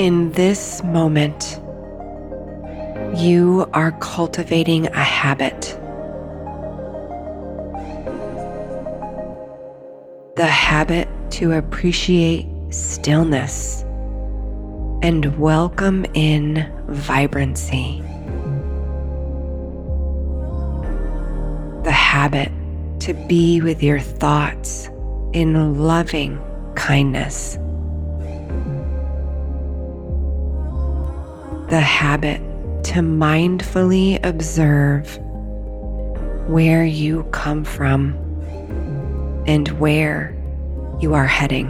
In this moment, you are cultivating a habit. The habit to appreciate stillness and welcome in vibrancy. The habit to be with your thoughts in loving kindness. The habit to mindfully observe where you come from and where you are heading.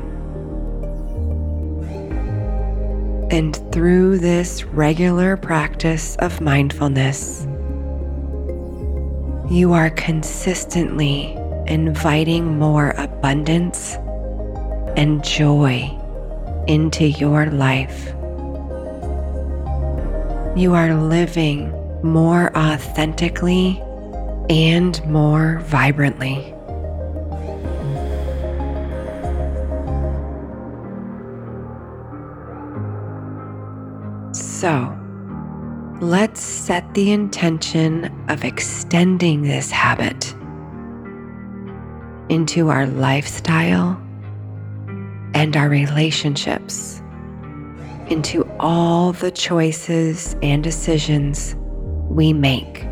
And through this regular practice of mindfulness, you are consistently inviting more abundance and joy into your life you are living more authentically and more vibrantly. So, let's set the intention of extending this habit into our lifestyle and our relationships into all the choices and decisions we make.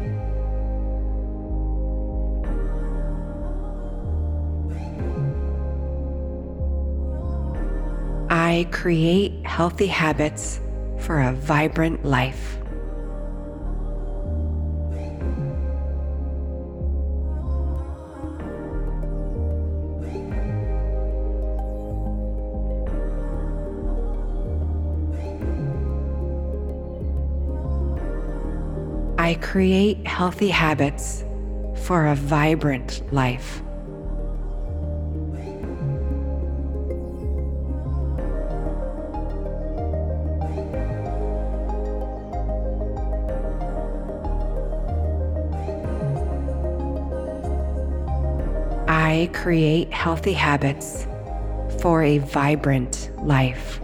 I create healthy habits for a vibrant life. I create healthy habits for a vibrant life. I create healthy habits for a vibrant life.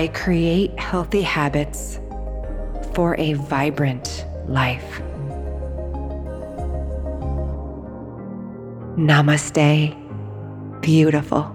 I create healthy habits for a vibrant life. Namaste, beautiful.